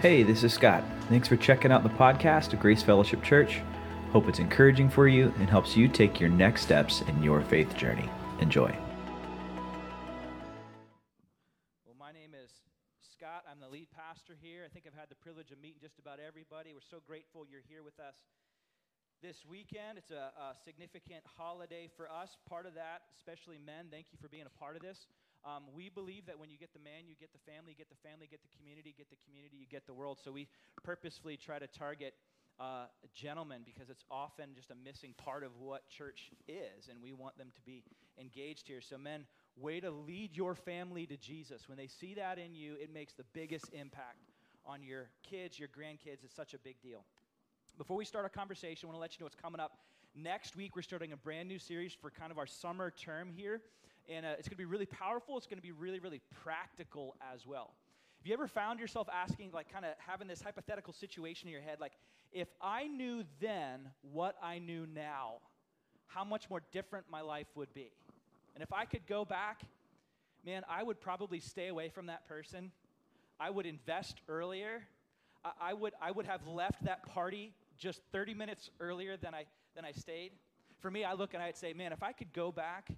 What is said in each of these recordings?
Hey, this is Scott. Thanks for checking out the podcast of Grace Fellowship Church. Hope it's encouraging for you and helps you take your next steps in your faith journey. Enjoy. Well, my name is Scott. I'm the lead pastor here. I think I've had the privilege of meeting just about everybody. We're so grateful you're here with us this weekend. It's a, a significant holiday for us. Part of that, especially men, thank you for being a part of this. Um, we believe that when you get the man, you get the family, get the family, get the community, get the community, you get the world. So we purposefully try to target uh, gentlemen because it's often just a missing part of what church is, and we want them to be engaged here. So, men, way to lead your family to Jesus. When they see that in you, it makes the biggest impact on your kids, your grandkids. It's such a big deal. Before we start our conversation, I want to let you know what's coming up. Next week, we're starting a brand new series for kind of our summer term here and uh, it's going to be really powerful. It's going to be really, really practical as well. Have you ever found yourself asking, like, kind of having this hypothetical situation in your head, like, if I knew then what I knew now, how much more different my life would be? And if I could go back, man, I would probably stay away from that person. I would invest earlier. I, I would, I would have left that party just 30 minutes earlier than I, than I stayed. For me, I look and I'd say, man, if I could go back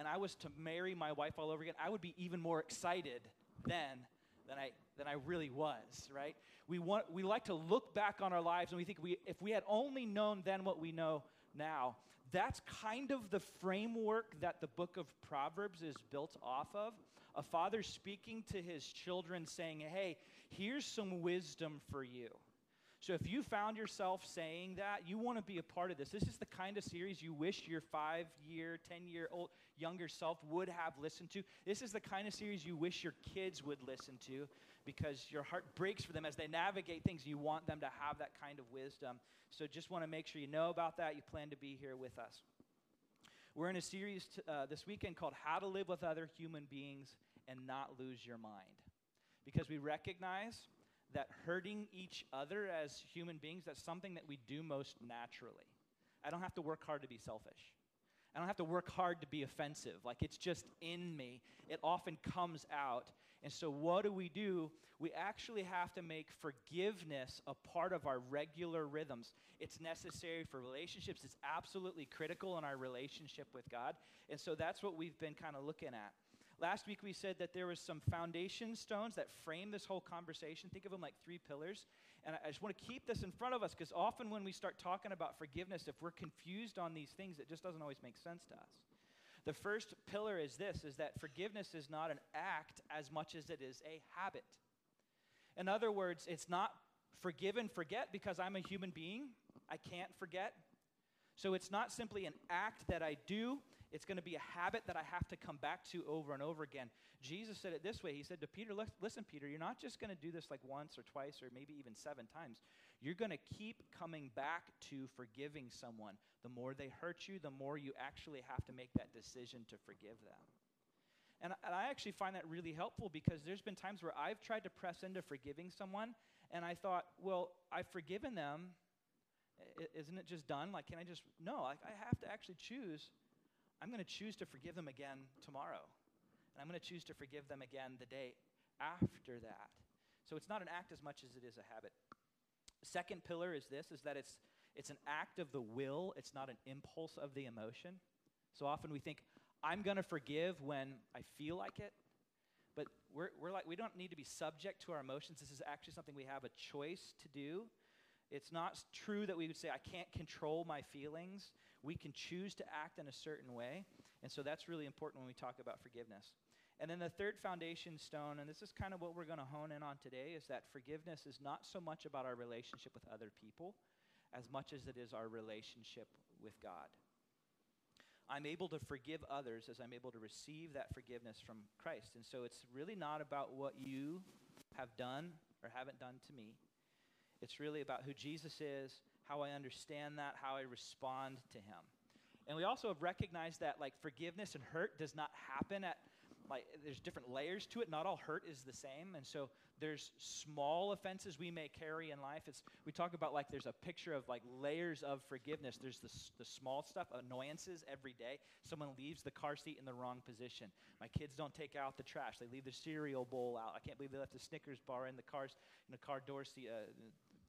and I was to marry my wife all over again, I would be even more excited then than I, than I really was, right? We, want, we like to look back on our lives and we think we, if we had only known then what we know now, that's kind of the framework that the book of Proverbs is built off of. A father speaking to his children saying, hey, here's some wisdom for you. So if you found yourself saying that, you want to be a part of this. This is the kind of series you wish your five year, 10 year old younger self would have listened to. This is the kind of series you wish your kids would listen to because your heart breaks for them as they navigate things. You want them to have that kind of wisdom. So just want to make sure you know about that. You plan to be here with us. We're in a series t- uh, this weekend called How to Live with Other Human Beings and Not Lose Your Mind. Because we recognize that hurting each other as human beings, that's something that we do most naturally. I don't have to work hard to be selfish. I don't have to work hard to be offensive. Like it's just in me. It often comes out. And so, what do we do? We actually have to make forgiveness a part of our regular rhythms. It's necessary for relationships, it's absolutely critical in our relationship with God. And so, that's what we've been kind of looking at. Last week we said that there was some foundation stones that frame this whole conversation. Think of them like three pillars. And I just want to keep this in front of us because often when we start talking about forgiveness, if we're confused on these things, it just doesn't always make sense to us. The first pillar is this is that forgiveness is not an act as much as it is a habit. In other words, it's not forgive and forget because I'm a human being. I can't forget. So it's not simply an act that I do, it's going to be a habit that I have to come back to over and over again. Jesus said it this way He said to Peter, Listen, Peter, you're not just going to do this like once or twice or maybe even seven times. You're going to keep coming back to forgiving someone. The more they hurt you, the more you actually have to make that decision to forgive them. And, I actually find that really helpful because there's been times where I've tried to press into forgiving someone, and I thought, well, I've forgiven them. Isn't it just done? Like, can I just. No, I, I have to actually choose I'm going to choose to forgive them again tomorrow. And I'm going to choose to forgive them again the day after that. So it's not an act as much as it is a habit. Second pillar is this is that it's it's an act of the will, it's not an impulse of the emotion. So often we think I'm going to forgive when I feel like it. But we're, we're like, we don't need to be subject to our emotions. This is actually something we have a choice to do. It's not true that we would say, I can't control my feelings. We can choose to act in a certain way. And so that's really important when we talk about forgiveness. And then the third foundation stone, and this is kind of what we're going to hone in on today, is that forgiveness is not so much about our relationship with other people as much as it is our relationship with God. I'm able to forgive others as I'm able to receive that forgiveness from Christ. And so it's really not about what you have done or haven't done to me. It's really about who Jesus is how I understand that, how I respond to Him. And we also have recognized that like forgiveness and hurt does not happen at like there's different layers to it. Not all hurt is the same, and so there's small offenses we may carry in life. It's we talk about like there's a picture of like layers of forgiveness. There's the the small stuff, annoyances every day. Someone leaves the car seat in the wrong position. My kids don't take out the trash. They leave the cereal bowl out. I can't believe they left the Snickers bar in the cars in the car door seat. Uh,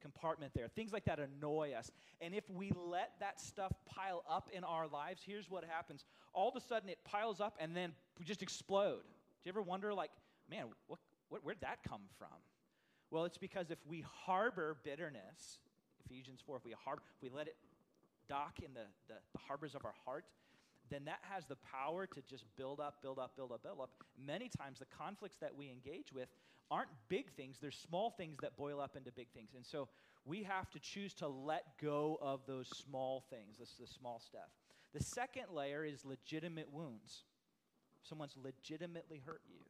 compartment there. Things like that annoy us. And if we let that stuff pile up in our lives, here's what happens. All of a sudden it piles up and then we just explode. Do you ever wonder, like, man, what, what, where'd that come from? Well, it's because if we harbor bitterness, Ephesians 4, if we harbor, if we let it dock in the, the, the harbors of our heart, then that has the power to just build up, build up, build up, build up. Many times the conflicts that we engage with aren't big things, they're small things that boil up into big things. And so we have to choose to let go of those small things, this the small stuff. The second layer is legitimate wounds. Someone's legitimately hurt you.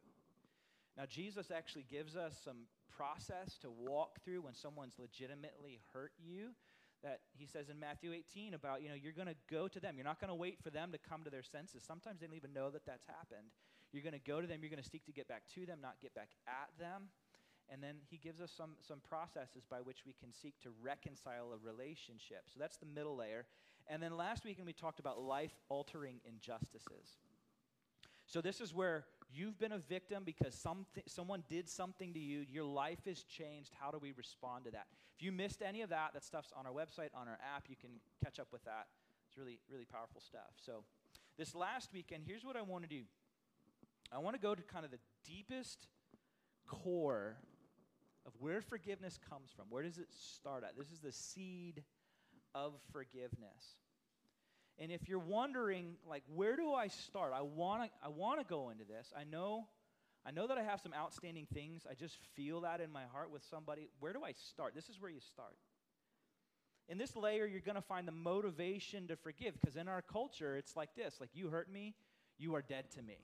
Now, Jesus actually gives us some process to walk through when someone's legitimately hurt you that he says in Matthew 18 about, you know, you're going to go to them. You're not going to wait for them to come to their senses. Sometimes they don't even know that that's happened. You're going to go to them. You're going to seek to get back to them, not get back at them. And then he gives us some, some processes by which we can seek to reconcile a relationship. So that's the middle layer. And then last week, we talked about life altering injustices. So this is where you've been a victim because something, someone did something to you. Your life is changed. How do we respond to that? If you missed any of that, that stuff's on our website, on our app. You can catch up with that. It's really, really powerful stuff. So this last weekend, here's what I want to do. I want to go to kind of the deepest core of where forgiveness comes from. Where does it start at? This is the seed of forgiveness. And if you're wondering, like, where do I start? I want to I wanna go into this. I know, I know that I have some outstanding things. I just feel that in my heart with somebody. Where do I start? This is where you start. In this layer, you're going to find the motivation to forgive because in our culture, it's like this like, you hurt me, you are dead to me.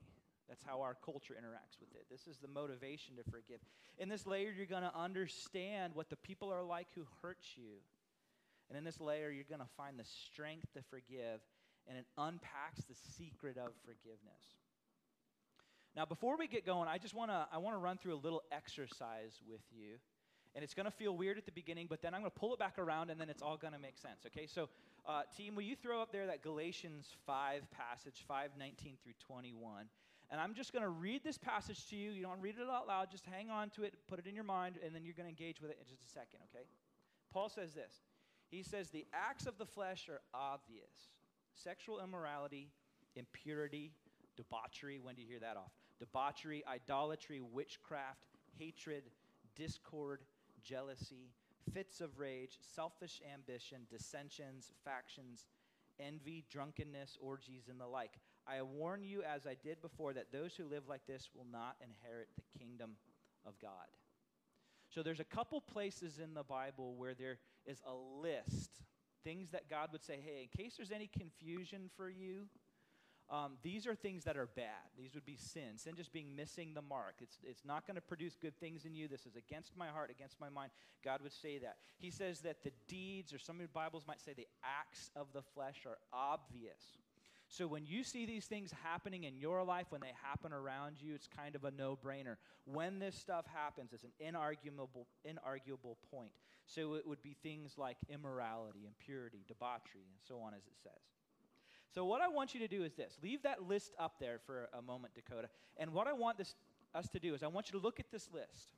That's how our culture interacts with it. This is the motivation to forgive. In this layer, you're going to understand what the people are like who hurt you. And in this layer, you're going to find the strength to forgive, and it unpacks the secret of forgiveness. Now, before we get going, I just want to I want to run through a little exercise with you. And it's going to feel weird at the beginning, but then I'm going to pull it back around, and then it's all going to make sense. Okay, so uh, team, will you throw up there that Galatians 5 passage, 5 19 through 21? And I'm just going to read this passage to you. You don't read it out loud, just hang on to it, put it in your mind, and then you're going to engage with it in just a second, okay? Paul says this he says the acts of the flesh are obvious sexual immorality, impurity, debauchery. When do you hear that off? Debauchery, idolatry, witchcraft, hatred, discord, jealousy, fits of rage, selfish ambition, dissensions, factions, envy, drunkenness, orgies, and the like. I warn you, as I did before, that those who live like this will not inherit the kingdom of God. So there's a couple places in the Bible where there is a list, things that God would say, hey, in case there's any confusion for you, um, these are things that are bad. These would be sin. Sin just being missing the mark. It's, it's not going to produce good things in you. This is against my heart, against my mind. God would say that. He says that the deeds, or some of the Bibles might say the acts of the flesh are obvious. So when you see these things happening in your life, when they happen around you, it's kind of a no brainer. When this stuff happens, it's an inarguable, inarguable point. So it would be things like immorality, impurity, debauchery, and so on, as it says. So what I want you to do is this leave that list up there for a moment, Dakota. And what I want this, us to do is I want you to look at this list.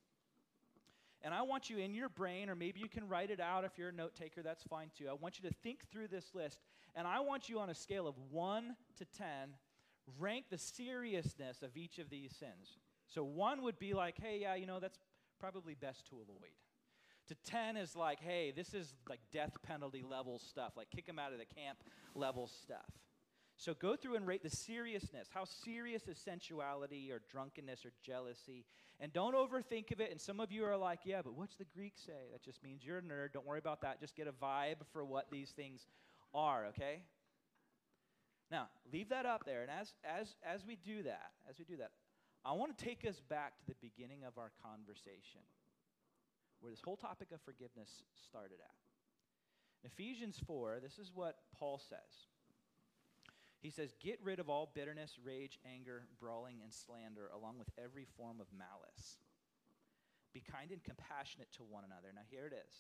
And I want you in your brain, or maybe you can write it out if you're a note taker, that's fine too. I want you to think through this list, and I want you on a scale of 1 to 10, rank the seriousness of each of these sins. So 1 would be like, hey, yeah, you know, that's probably best to avoid. To 10 is like, hey, this is like death penalty level stuff, like kick them out of the camp level stuff. So go through and rate the seriousness. How serious is sensuality or drunkenness or jealousy? And don't overthink of it. And some of you are like, yeah, but what's the Greek say? That just means you're a nerd. Don't worry about that. Just get a vibe for what these things are, okay? Now, leave that up there. And as, as, as we do that, as we do that, I want to take us back to the beginning of our conversation where this whole topic of forgiveness started at. In Ephesians 4, this is what Paul says. He says, Get rid of all bitterness, rage, anger, brawling, and slander, along with every form of malice. Be kind and compassionate to one another. Now, here it is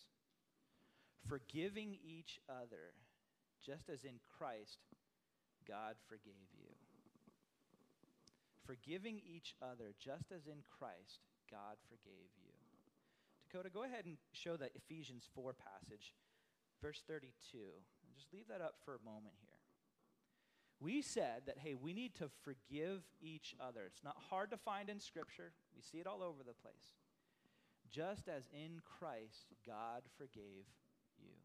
forgiving each other, just as in Christ God forgave you. Forgiving each other, just as in Christ God forgave you. Dakota, go ahead and show the Ephesians 4 passage, verse 32. And just leave that up for a moment here. We said that, hey, we need to forgive each other. It's not hard to find in Scripture, we see it all over the place. Just as in Christ God forgave you.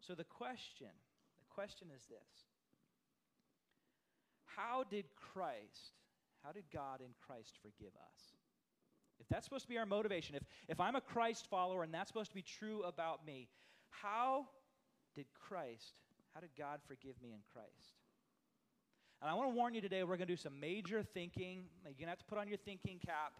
So the question, the question is this How did Christ, how did God in Christ forgive us? If that's supposed to be our motivation, if, if I'm a Christ follower and that's supposed to be true about me, how did Christ, how did God forgive me in Christ? And I want to warn you today, we're going to do some major thinking. You're going to have to put on your thinking cap.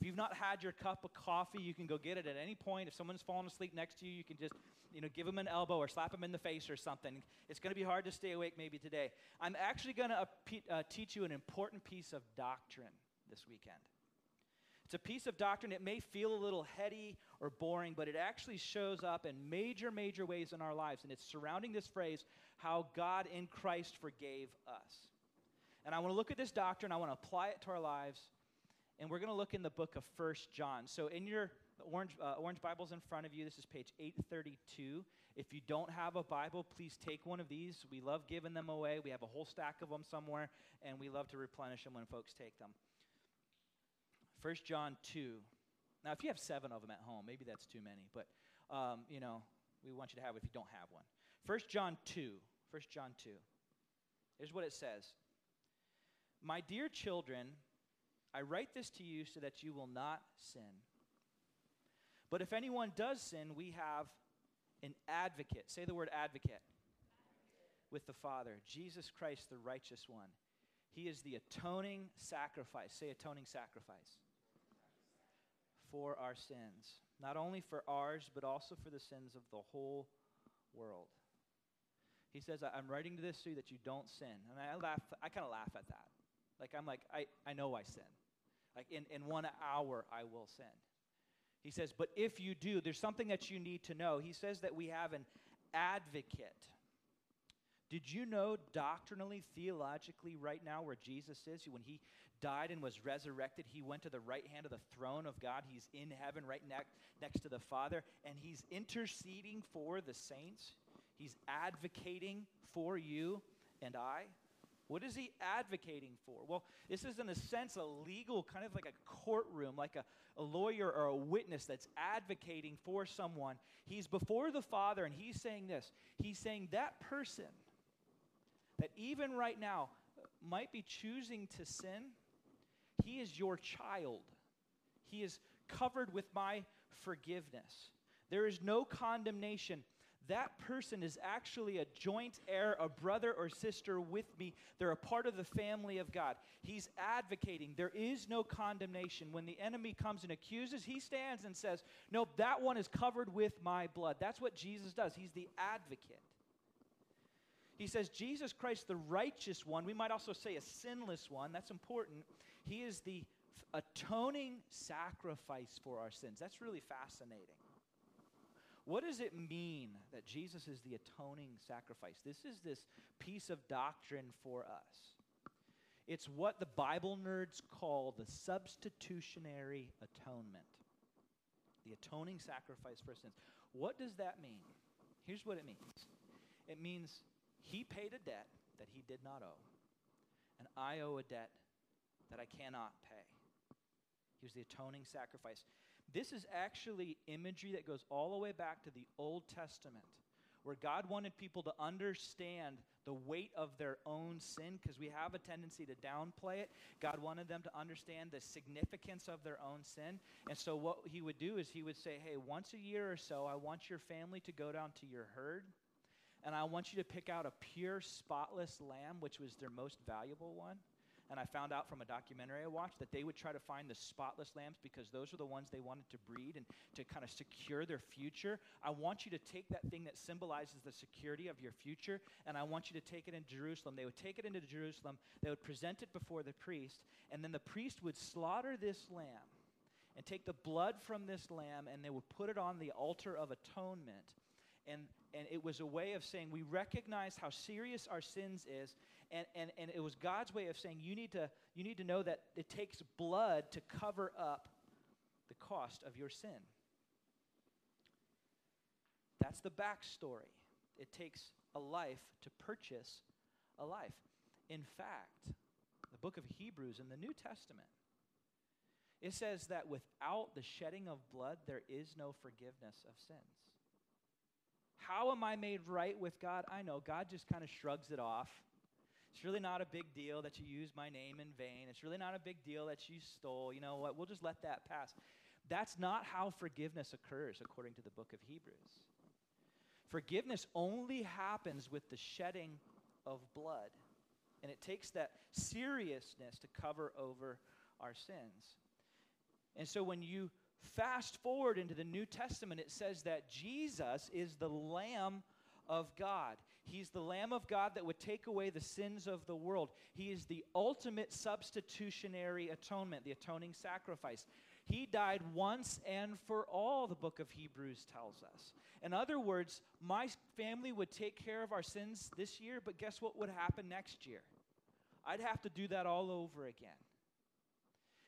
If you've not had your cup of coffee, you can go get it at any point. If someone's fallen asleep next to you, you can just, you know, give them an elbow or slap them in the face or something. It's going to be hard to stay awake maybe today. I'm actually going to uh, teach you an important piece of doctrine this weekend. It's a piece of doctrine. It may feel a little heady or boring, but it actually shows up in major, major ways in our lives. And it's surrounding this phrase, how God in Christ forgave us. And I want to look at this doctrine, I want to apply it to our lives, and we're going to look in the book of First John. So in your orange, uh, orange Bibles in front of you, this is page 832. If you don't have a Bible, please take one of these. We love giving them away. We have a whole stack of them somewhere, and we love to replenish them when folks take them. First John 2. Now, if you have seven of them at home, maybe that's too many, but, um, you know, we want you to have it if you don't have one. First John 2. First John 2. Here's what it says. My dear children, I write this to you so that you will not sin. But if anyone does sin, we have an advocate. Say the word advocate. With the Father, Jesus Christ, the righteous one. He is the atoning sacrifice. Say atoning sacrifice. For our sins. Not only for ours, but also for the sins of the whole world. He says, I'm writing to this so that you don't sin. And I laugh, I kind of laugh at that. Like, I'm like, I, I know I sin. Like, in, in one hour, I will sin. He says, but if you do, there's something that you need to know. He says that we have an advocate. Did you know doctrinally, theologically, right now, where Jesus is? When he died and was resurrected, he went to the right hand of the throne of God. He's in heaven, right ne- next to the Father, and he's interceding for the saints. He's advocating for you and I. What is he advocating for? Well, this is, in a sense, a legal, kind of like a courtroom, like a, a lawyer or a witness that's advocating for someone. He's before the Father, and he's saying this. He's saying that person that even right now might be choosing to sin, he is your child. He is covered with my forgiveness. There is no condemnation that person is actually a joint heir, a brother or sister with me. They're a part of the family of God. He's advocating. There is no condemnation. When the enemy comes and accuses, he stands and says, No, that one is covered with my blood. That's what Jesus does. He's the advocate. He says, Jesus Christ, the righteous one, we might also say a sinless one, that's important. He is the atoning sacrifice for our sins. That's really fascinating. What does it mean that Jesus is the atoning sacrifice? This is this piece of doctrine for us. It's what the Bible nerds call the substitutionary atonement. The atoning sacrifice for sins. What does that mean? Here's what it means it means he paid a debt that he did not owe, and I owe a debt that I cannot pay. He was the atoning sacrifice. This is actually imagery that goes all the way back to the Old Testament, where God wanted people to understand the weight of their own sin because we have a tendency to downplay it. God wanted them to understand the significance of their own sin. And so, what he would do is he would say, Hey, once a year or so, I want your family to go down to your herd, and I want you to pick out a pure, spotless lamb, which was their most valuable one And I found out from a documentary I watched that they would try to find the spotless lambs because those are the ones they wanted to breed and to kind of secure their future. I want you to take that thing that symbolizes the security of your future, and I want you to take it into Jerusalem. They would take it into Jerusalem, they would present it before the priest, and then the priest would slaughter this lamb and take the blood from this lamb and they would put it on the altar of atonement. And, and it was a way of saying we recognize how serious our sins is and, and, and it was god's way of saying you need, to, you need to know that it takes blood to cover up the cost of your sin that's the backstory it takes a life to purchase a life in fact the book of hebrews in the new testament it says that without the shedding of blood, there is no forgiveness of sins. How am I made right with God? I know God just kind of shrugs it off. It's really not a big deal that you used my name in vain. It's really not a big deal that you stole. You know what? We'll just let that pass. That's not how forgiveness occurs according to the book of Hebrews. Forgiveness only happens with the shedding of blood. And it takes that seriousness to cover over our sins. And so when you fast forward into the New Testament, it says that Jesus is the Lamb of God. He's the Lamb of God that would take away the sins of the world. He is the ultimate substitutionary atonement, the atoning sacrifice. He died once and for all, the book of Hebrews tells us. In other words, my family would take care of our sins this year, but guess what would happen next year? I'd have to do that all over again.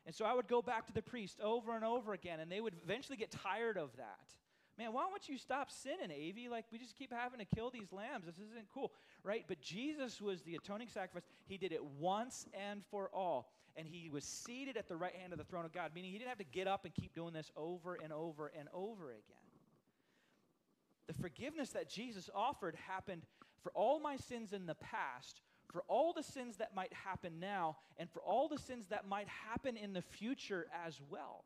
And so I would go back to the priest over and over again, and they would eventually get tired of that. Man, why don't you stop sinning, Avi? Like, we just keep having to kill these lambs. This isn't cool, right? But Jesus was the atoning sacrifice. He did it once and for all. And he was seated at the right hand of the throne of God, meaning he didn't have to get up and keep doing this over and over and over again. The forgiveness that Jesus offered happened for all my sins in the past for all the sins that might happen now, and for all the sins that might happen in the future as well.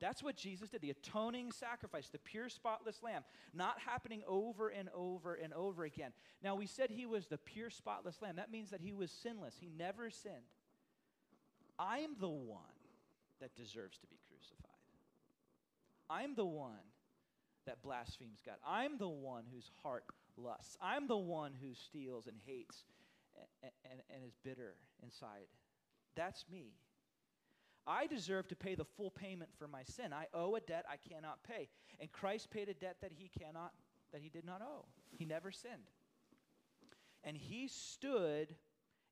That's what Jesus did the atoning sacrifice, the pure, spotless lamb, not happening over and over and over again. Now, we said he was the pure, spotless lamb. That means that he was sinless, he never sinned. I'm the one that deserves to be crucified. I'm the one that blasphemes God. I'm the one whose heart lusts. I'm the one who steals and hates and, and, and is bitter inside. That's me. I deserve to pay the full payment for my sin. I owe a debt I cannot pay. And Christ paid a debt that he cannot that he did not owe. He never sinned. And he stood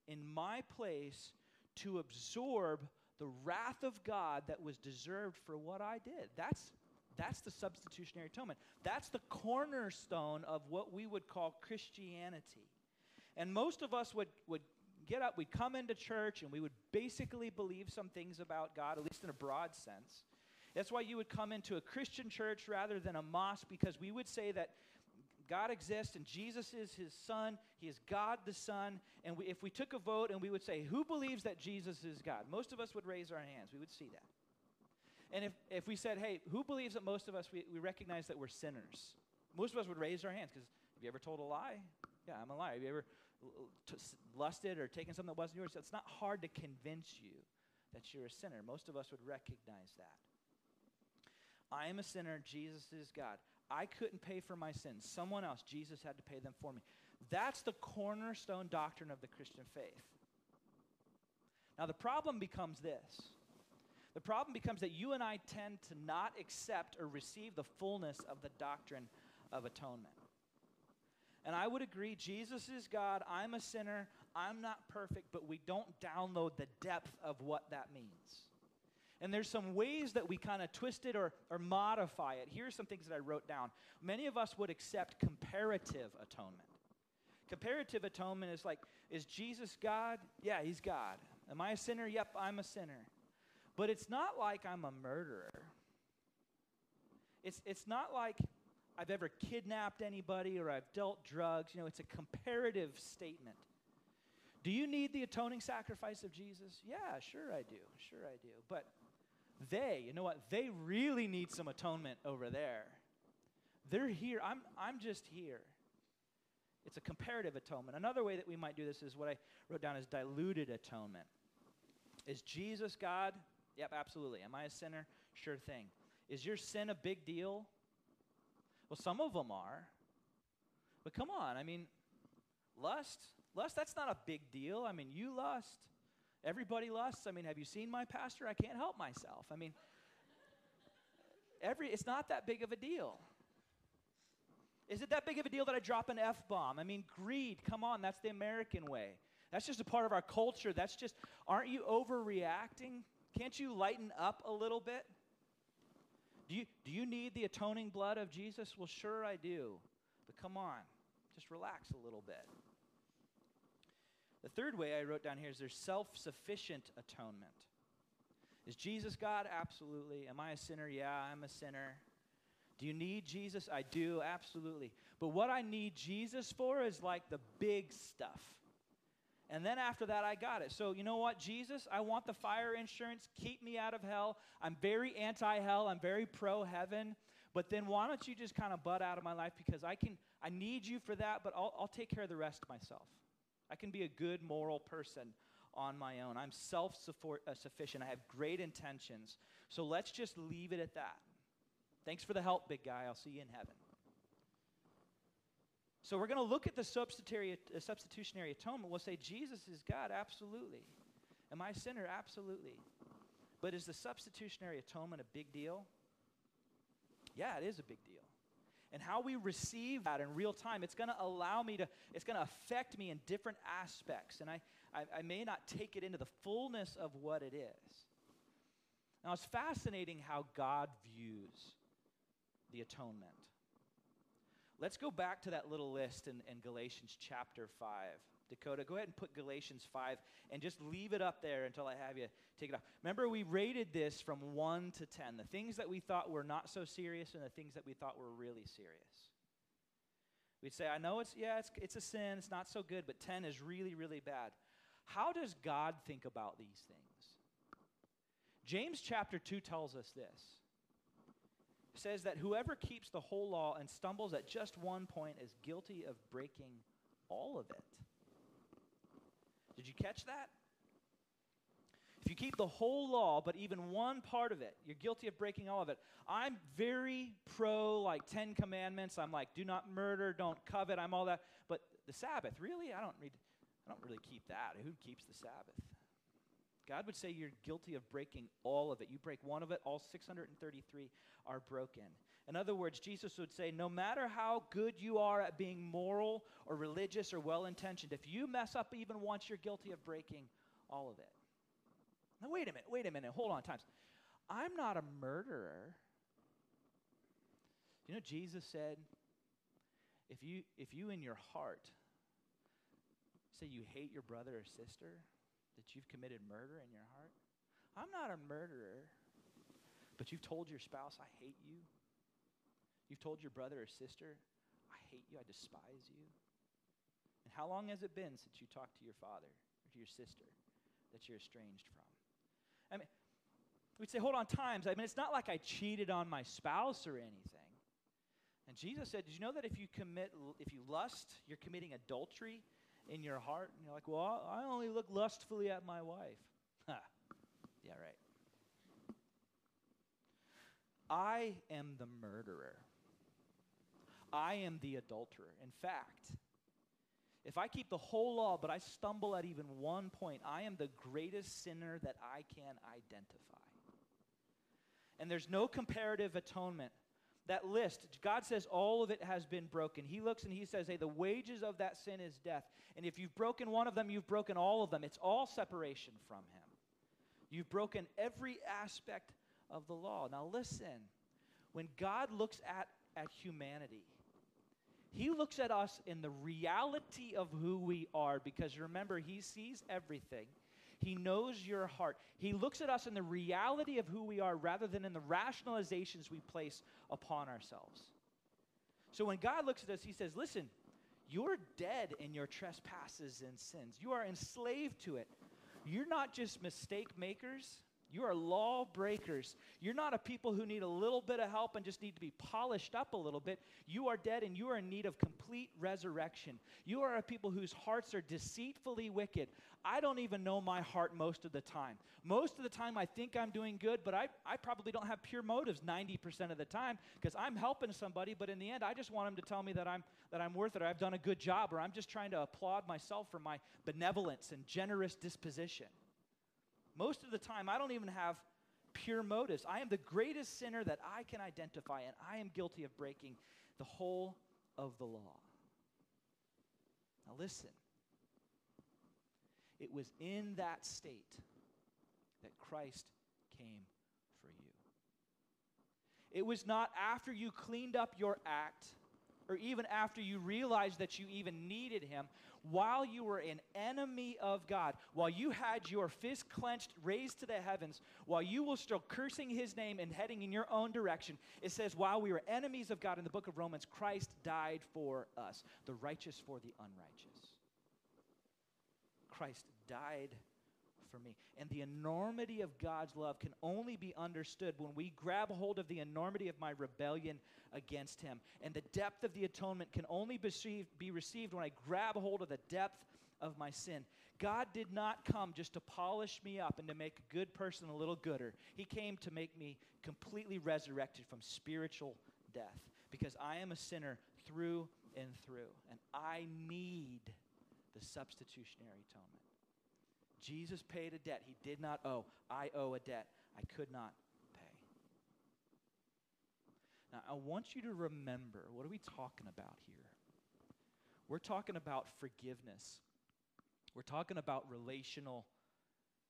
in my place to absorb the wrath of God that was deserved for what I did. That's that's the substitutionary atonement. That's the cornerstone of what we would call Christianity. And most of us would, would get up, we'd come into church, and we would basically believe some things about God, at least in a broad sense. That's why you would come into a Christian church rather than a mosque, because we would say that God exists and Jesus is his son. He is God the Son. And we, if we took a vote and we would say, Who believes that Jesus is God? Most of us would raise our hands. We would see that. And if, if we said, hey, who believes that most of us, we, we recognize that we're sinners? Most of us would raise our hands because have you ever told a lie? Yeah, I'm a liar. Have you ever lusted or taken something that wasn't yours? It's not hard to convince you that you're a sinner. Most of us would recognize that. I am a sinner. Jesus is God. I couldn't pay for my sins. Someone else, Jesus, had to pay them for me. That's the cornerstone doctrine of the Christian faith. Now, the problem becomes this the problem becomes that you and I tend to not accept or receive the fullness of the doctrine of atonement. And I would agree, Jesus is God, I'm a sinner, I'm not perfect, but we don't download the depth of what that means. And there's some ways that we kind of twist it or, or modify it. Here's some things that I wrote down. Many of us would accept comparative atonement. Comparative atonement is like, is Jesus God? Yeah, he's God. Am I a sinner? Yep, I'm a sinner. But it's not like I'm a murderer. It's, it's not like I've ever kidnapped anybody or I've dealt drugs. You know, it's a comparative statement. Do you need the atoning sacrifice of Jesus? Yeah, sure I do. Sure I do. But they, you know what? They really need some atonement over there. They're here. I'm, I'm just here. It's a comparative atonement. Another way that we might do this is what I wrote down as diluted atonement. Is Jesus God? Yep, absolutely. Am I a sinner? Sure thing. Is your sin a big deal? Well, some of them are. But come on, I mean, lust, lust, that's not a big deal. I mean, you lust. Everybody lusts. I mean, have you seen my pastor? I can't help myself. I mean, every it's not that big of a deal. Is it that big of a deal that I drop an F bomb? I mean, greed, come on, that's the American way. That's just a part of our culture. That's just, aren't you overreacting? Can't you lighten up a little bit? Do you, do you need the atoning blood of Jesus? Well, sure I do. But come on, just relax a little bit. The third way I wrote down here is there's self sufficient atonement. Is Jesus God? Absolutely. Am I a sinner? Yeah, I'm a sinner. Do you need Jesus? I do, absolutely. But what I need Jesus for is like the big stuff. And then after that, I got it. So, you know what, Jesus? I want the fire insurance. Keep me out of hell. I'm very anti hell. I'm very pro heaven. But then why don't you just kind of butt out of my life because I can, I need you for that, but I'll, I'll take care of the rest myself. I can be a good moral person on my own. I'm self uh, sufficient. I have great intentions. So let's just leave it at that. Thanks for the help, big guy. I'll see you in heaven. So we're going to look at the substitutionary, uh, substitutionary atonement. We'll say, Jesus is God, absolutely. Am I a sinner? Absolutely. But is the substitutionary atonement a big deal? Yeah, it is a big deal. And how we receive that in real time, it's going to allow me to, it's going to affect me in different aspects. And I, I, I may not take it into the fullness of what it is. Now, it's fascinating how God views the atonement. Let's go back to that little list in, in Galatians chapter 5. Dakota, go ahead and put Galatians 5 and just leave it up there until I have you take it off. Remember, we rated this from 1 to 10 the things that we thought were not so serious and the things that we thought were really serious. We'd say, I know it's, yeah, it's, it's a sin, it's not so good, but 10 is really, really bad. How does God think about these things? James chapter 2 tells us this says that whoever keeps the whole law and stumbles at just one point is guilty of breaking all of it. Did you catch that? If you keep the whole law, but even one part of it, you're guilty of breaking all of it. I'm very pro like 10 commandments. I'm like, do not murder, don't covet, I'm all that. But the Sabbath, really? I don't read I don't really keep that. Who keeps the Sabbath? God would say you're guilty of breaking all of it. You break one of it, all 633 are broken. In other words, Jesus would say, no matter how good you are at being moral or religious or well intentioned, if you mess up even once, you're guilty of breaking all of it. Now, wait a minute, wait a minute, hold on, times. I'm not a murderer. You know, Jesus said, if you, if you in your heart say you hate your brother or sister, that you've committed murder in your heart? I'm not a murderer, but you've told your spouse, I hate you. You've told your brother or sister, I hate you, I despise you. And how long has it been since you talked to your father or to your sister that you're estranged from? I mean, we'd say, hold on, times. I mean, it's not like I cheated on my spouse or anything. And Jesus said, Did you know that if you commit, if you lust, you're committing adultery in your heart, and you're like, well, I only look lustfully at my wife. yeah, right. I am the murderer. I am the adulterer. In fact, if I keep the whole law, but I stumble at even one point, I am the greatest sinner that I can identify. And there's no comparative atonement that list, God says all of it has been broken. He looks and he says, hey, the wages of that sin is death. And if you've broken one of them, you've broken all of them. It's all separation from Him. You've broken every aspect of the law. Now, listen, when God looks at, at humanity, He looks at us in the reality of who we are because remember, He sees everything. He knows your heart. He looks at us in the reality of who we are rather than in the rationalizations we place upon ourselves. So when God looks at us, He says, Listen, you're dead in your trespasses and sins. You are enslaved to it. You're not just mistake makers, You are lawbreakers. You're not a people who need a little bit of help and just need to be polished up a little bit. You are dead and you are in need of complete resurrection. You are a people whose hearts are deceitfully wicked. I don't even know my heart most of the time. Most of the time, I think I'm doing good, but I, I probably don't have pure motives 90% of the time because I'm helping somebody, but in the end, I just want them to tell me that I'm, that I'm worth it or I've done a good job or I'm just trying to applaud myself for my benevolence and generous disposition. Most of the time, I don't even have pure motives. I am the greatest sinner that I can identify, and I am guilty of breaking the whole of the law. Now, listen. It was in that state that Christ came for you. It was not after you cleaned up your act or even after you realized that you even needed him, while you were an enemy of God, while you had your fist clenched, raised to the heavens, while you were still cursing his name and heading in your own direction, it says, while we were enemies of God in the book of Romans, Christ died for us, the righteous for the unrighteous. Christ died for me. And the enormity of God's love can only be understood when we grab hold of the enormity of my rebellion against Him. And the depth of the atonement can only be received when I grab hold of the depth of my sin. God did not come just to polish me up and to make a good person a little gooder. He came to make me completely resurrected from spiritual death because I am a sinner through and through. And I need the substitutionary atonement. Jesus paid a debt he did not owe. I owe a debt I could not pay. Now, I want you to remember what are we talking about here? We're talking about forgiveness, we're talking about relational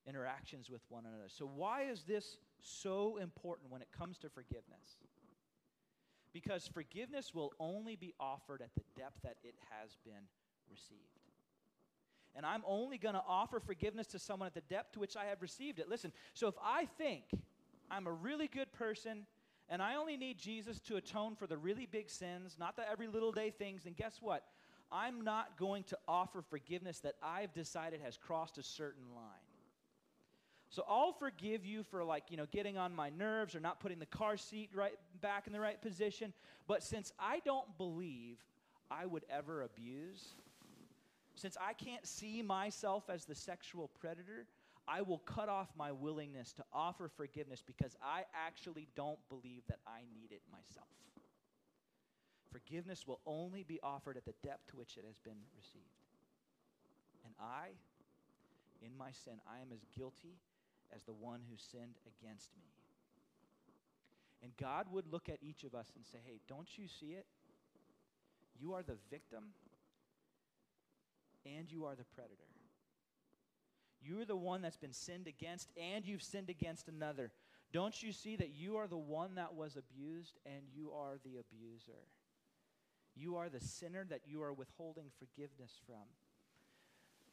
interactions with one another. So, why is this so important when it comes to forgiveness? Because forgiveness will only be offered at the depth that it has been received and I'm only going to offer forgiveness to someone at the depth to which I have received it. Listen, so if I think I'm a really good person and I only need Jesus to atone for the really big sins, not the every little day things, then guess what? I'm not going to offer forgiveness that I've decided has crossed a certain line. So I'll forgive you for like, you know, getting on my nerves or not putting the car seat right back in the right position, but since I don't believe I would ever abuse, since I can't see myself as the sexual predator, I will cut off my willingness to offer forgiveness because I actually don't believe that I need it myself. Forgiveness will only be offered at the depth to which it has been received. And I, in my sin, I am as guilty as the one who sinned against me. And God would look at each of us and say, hey, don't you see it? You are the victim and you are the predator. You're the one that's been sinned against, and you've sinned against another. Don't you see that you are the one that was abused, and you are the abuser? You are the sinner that you are withholding forgiveness from.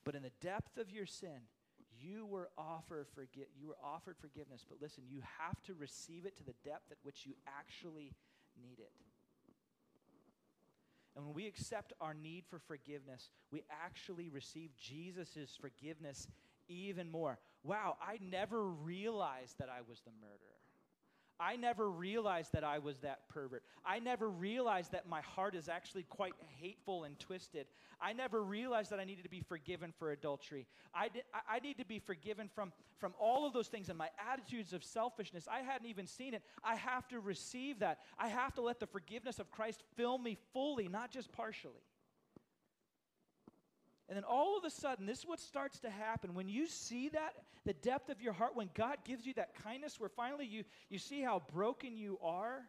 But in the depth of your sin, you were offered forgi- you were offered forgiveness, but listen, you have to receive it to the depth at which you actually need it. And when we accept our need for forgiveness, we actually receive Jesus' forgiveness even more. Wow, I never realized that I was the murderer. I never realized that I was that pervert. I never realized that my heart is actually quite hateful and twisted. I never realized that I needed to be forgiven for adultery. I, did, I, need to be forgiven from, from all of those things and my attitudes of selfishness. I hadn't even seen it. I have to receive that. I have to let the forgiveness of Christ fill me fully, not just partially. And then all of a sudden, this is what starts to happen. When you see that, the depth of your heart, when God gives you that kindness, where finally you, you see how broken you are,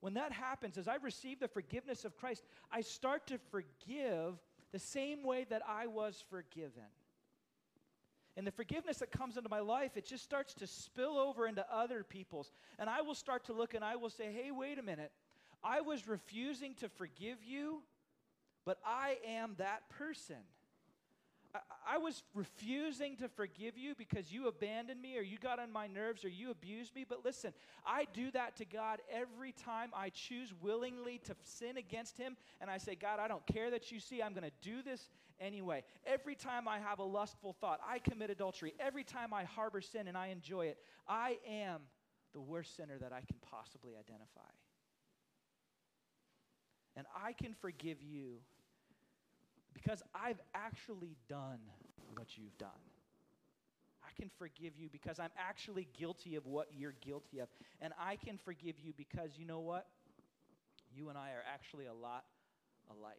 when that happens, as I receive the forgiveness of Christ, I start to forgive the same way that I was forgiven. And the forgiveness that comes into my life, it just starts to spill over into other people's. And I will start to look and I will say, hey, wait a minute. I was refusing to forgive you but I am that person. I, was refusing to forgive you because you abandoned me or you got on my nerves or you abused me. But listen, I do that to God every time I choose willingly to sin against Him. And I say, God, I don't care that you see, I'm going to do this anyway. Every time I have a lustful thought, I commit adultery. Every time I harbor sin and I enjoy it, I am the worst sinner that I can possibly identify. And I can forgive you because I've actually done what you've done. I can forgive you because I'm actually guilty of what you're guilty of. And I can forgive you because you know what? You and I are actually a lot alike.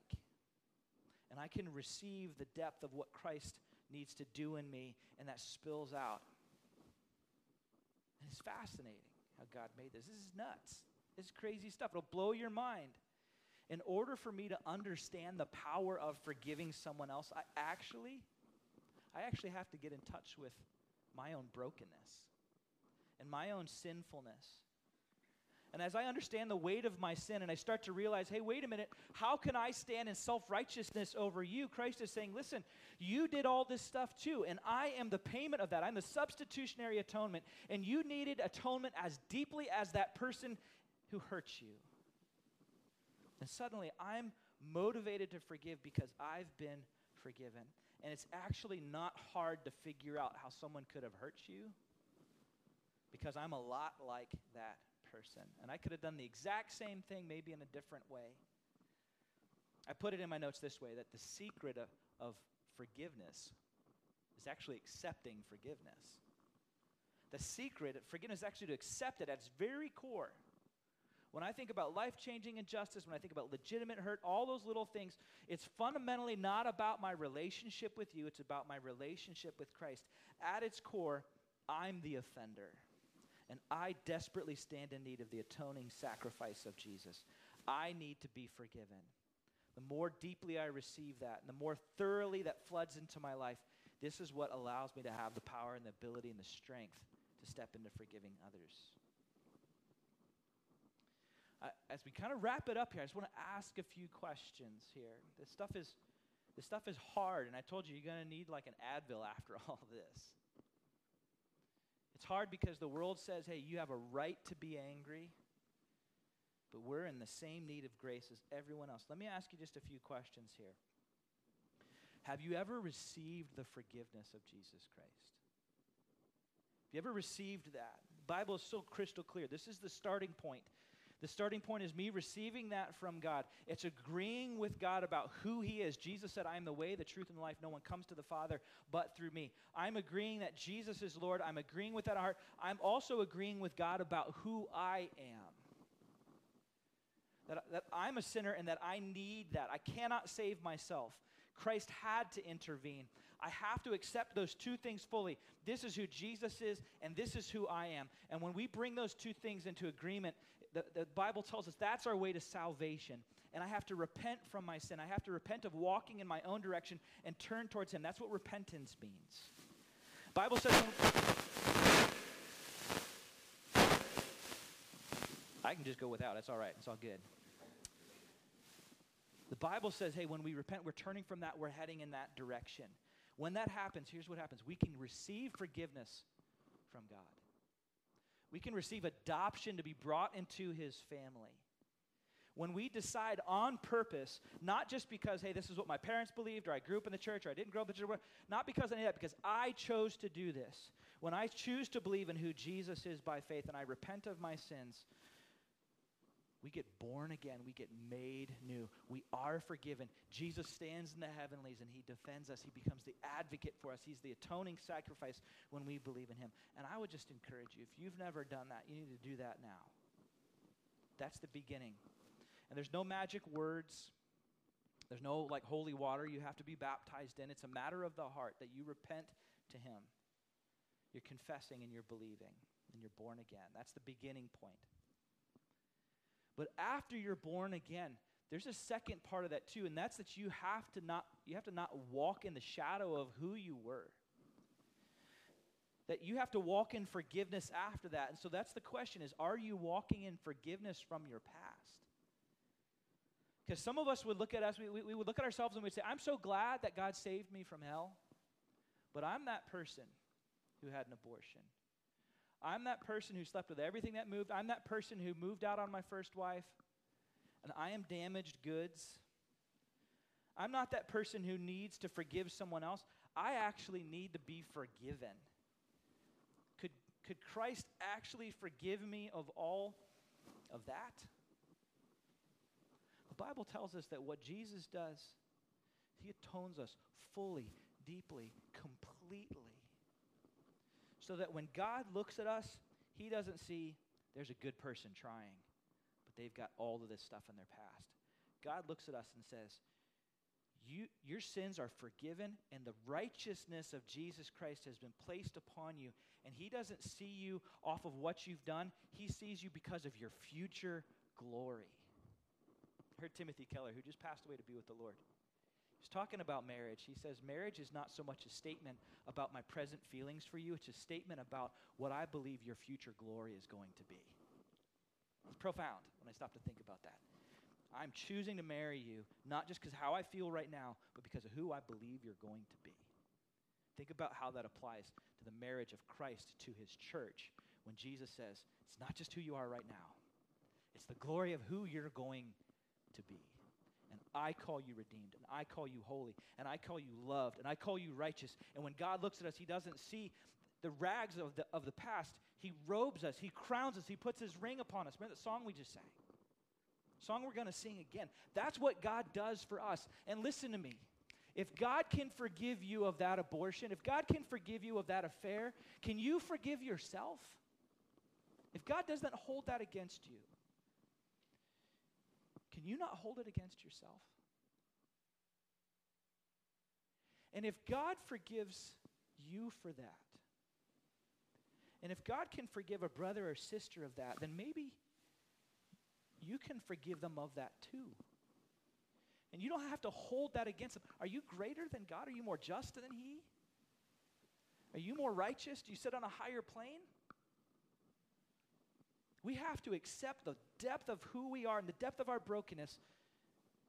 And I can receive the depth of what Christ needs to do in me, and that spills out. And it's fascinating how God made this. This is nuts. This is crazy stuff. It'll blow your mind in order for me to understand the power of forgiving someone else, I actually, I actually have to get in touch with my own brokenness and my own sinfulness. And as I understand the weight of my sin and I start to realize, hey, wait a minute, how can I stand in self righteousness over you? Christ is saying, listen, you did all this stuff too, and I am the payment of that. I'm the substitutionary atonement, and you needed atonement as deeply as that person who hurt you. And suddenly I'm motivated to forgive because I've been forgiven. And it's actually not hard to figure out how someone could have hurt you because I'm a lot like that person. And I could have done the exact same thing, maybe in a different way. I put it in my notes this way that the secret of, of forgiveness is actually accepting forgiveness. The secret of forgiveness is actually to accept it at its very core. When I think about life changing injustice, when I think about legitimate hurt, all those little things, it's fundamentally not about my relationship with you, it's about my relationship with Christ. At its core, I'm the offender. And I desperately stand in need of the atoning sacrifice of Jesus. I need to be forgiven. The more deeply I receive that, and the more thoroughly that floods into my life, this is what allows me to have the power and the ability and the strength to step into forgiving others uh, as we kind of wrap it up here, I just want to ask a few questions here. This stuff is, this stuff is hard, and I told you you're going to need like an Advil after all this. It's hard because the world says, hey, you have a right to be angry, but we're in the same need of grace as everyone else. Let me ask you just a few questions here. Have you ever received the forgiveness of Jesus Christ? Have you ever received that? The Bible is so crystal clear. This is the starting point the starting point is me receiving that from God. It's agreeing with God about who He is. Jesus said, I am the way, the truth, and the life. No one comes to the Father but through me. I'm agreeing that Jesus is Lord. I'm agreeing with that heart. I'm also agreeing with God about who I am. That, that I'm a sinner and that I need that. I cannot save myself. Christ had to intervene. I have to accept those two things fully. This is who Jesus is, and this is who I am. And when we bring those two things into agreement, the, the Bible tells us that's our way to salvation. And I have to repent from my sin. I have to repent of walking in my own direction and turn towards Him. That's what repentance means. Bible says. I can just go without. That's all right. It's all good. The Bible says, hey, when we repent, we're turning from that, we're heading in that direction. When that happens, here's what happens we can receive forgiveness from God. We can receive adoption to be brought into his family. When we decide on purpose, not just because, hey, this is what my parents believed, or I grew up in the church, or I didn't grow up in the church, not because of any of that, because I chose to do this. When I choose to believe in who Jesus is by faith and I repent of my sins, we get born again. We get made new. We are forgiven. Jesus stands in the heavenlies and he defends us. He becomes the advocate for us. He's the atoning sacrifice when we believe in him. And I would just encourage you if you've never done that, you need to do that now. That's the beginning. And there's no magic words. There's no like holy water you have to be baptized in. It's a matter of the heart that you repent to him. You're confessing and you're believing and you're born again. That's the beginning point. But after you're born again, there's a second part of that too, and that's that you have to not you have to not walk in the shadow of who you were. That you have to walk in forgiveness after that. And so that's the question is are you walking in forgiveness from your past? Because some of us would look at us, we, we would look at ourselves and we'd say, I'm so glad that God saved me from hell. But I'm that person who had an abortion. I'm that person who slept with everything that moved. I'm that person who moved out on my first wife. And I am damaged goods. I'm not that person who needs to forgive someone else. I actually need to be forgiven. Could, could Christ actually forgive me of all of that? The Bible tells us that what Jesus does, he atones us fully, deeply, completely. So that when God looks at us, he doesn't see there's a good person trying, but they've got all of this stuff in their past. God looks at us and says, you, your sins are forgiven, and the righteousness of Jesus Christ has been placed upon you. And He doesn't see you off of what you've done, He sees you because of your future glory. I heard Timothy Keller, who just passed away to be with the Lord. He's talking about marriage. He says, Marriage is not so much a statement about my present feelings for you, it's a statement about what I believe your future glory is going to be. It's profound when I stop to think about that. I'm choosing to marry you, not just because how I feel right now, but because of who I believe you're going to be. Think about how that applies to the marriage of Christ to his church when Jesus says, it's not just who you are right now, it's the glory of who you're going to be. I call you redeemed, and I call you holy, and I call you loved, and I call you righteous. And when God looks at us, he doesn't see the rags of the, of the past. He robes us, he crowns us, he puts his ring upon us. Remember the song we just sang? Song we're going to sing again. That's what God does for us. And listen to me. If God can forgive you of that abortion, if God can forgive you of that affair, can you forgive yourself? If God doesn't hold that against you, can you not hold it against yourself? And if God forgives you for that, and if God can forgive a brother or sister of that, then maybe you can forgive them of that too. And you don't have to hold that against them. Are you greater than God? Are you more just than He? Are you more righteous? Do you sit on a higher plane? We have to accept the depth of who we are and the depth of our brokenness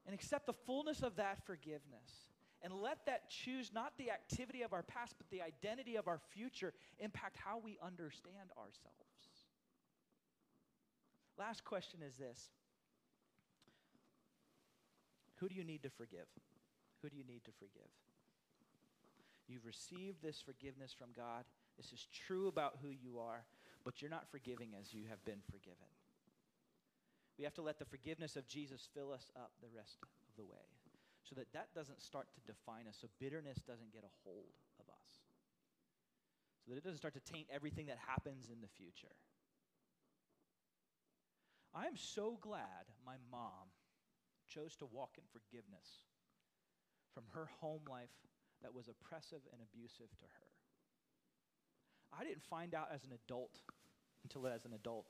and accept the fullness of that forgiveness. And let that choose not the activity of our past, but the identity of our future impact how we understand ourselves. Last question is this Who do you need to forgive? Who do you need to forgive? You've received this forgiveness from God. This is true about who you are, but you're not forgiving as you have been forgiven. We have to let the forgiveness of Jesus fill us up the rest of the way so that that doesn't start to define us, so bitterness doesn't get a hold of us, so that it doesn't start to taint everything that happens in the future. I am so glad my mom chose to walk in forgiveness from her home life that was oppressive and abusive to her. I didn't find out as an adult, until as an adult,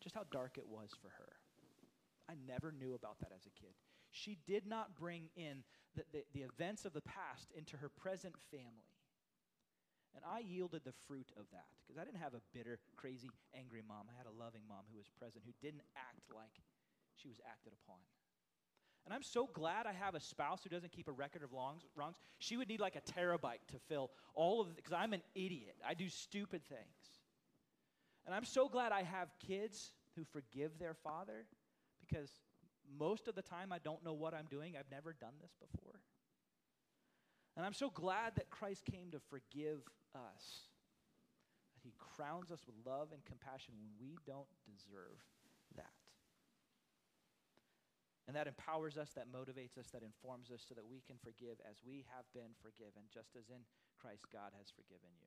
just how dark it was for her. I never knew about that as a kid. She did not bring in the, the, the events of the past into her present family. And I yielded the fruit of that because I didn't have a bitter, crazy, angry mom. I had a loving mom who was present, who didn't act like she was acted upon. And I'm so glad I have a spouse who doesn't keep a record of wrongs. wrongs. She would need like a terabyte to fill all of it because I'm an idiot. I do stupid things. And I'm so glad I have kids who forgive their father because most of the time I don't know what I'm doing. I've never done this before. And I'm so glad that Christ came to forgive us. That he crowns us with love and compassion when we don't deserve that. And that empowers us, that motivates us, that informs us so that we can forgive as we have been forgiven, just as in Christ God has forgiven you.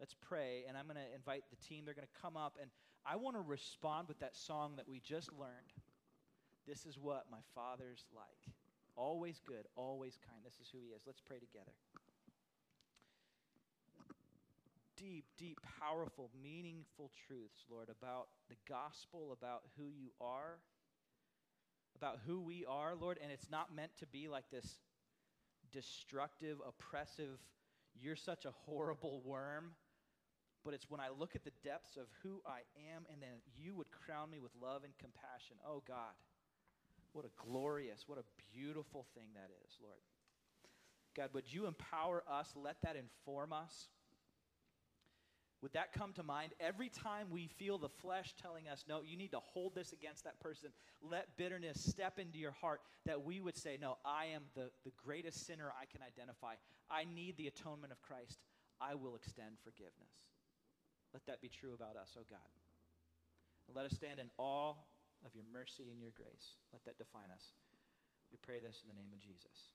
Let's pray, and I'm going to invite the team. They're going to come up, and I want to respond with that song that we just learned. This is what my Father's like. Always good, always kind. This is who he is. Let's pray together. Deep, deep, powerful, meaningful truths, Lord, about the gospel, about who you are, about who we are, Lord. And it's not meant to be like this destructive, oppressive, you're such a horrible worm. But it's when I look at the depths of who I am, and then you would crown me with love and compassion. Oh, God. What a glorious, what a beautiful thing that is, Lord. God, would you empower us? Let that inform us. Would that come to mind every time we feel the flesh telling us, no, you need to hold this against that person? Let bitterness step into your heart that we would say, no, I am the, the greatest sinner I can identify. I need the atonement of Christ. I will extend forgiveness. Let that be true about us, oh God. And let us stand in awe of your mercy and your grace. Let that define us. We pray this in the name of Jesus.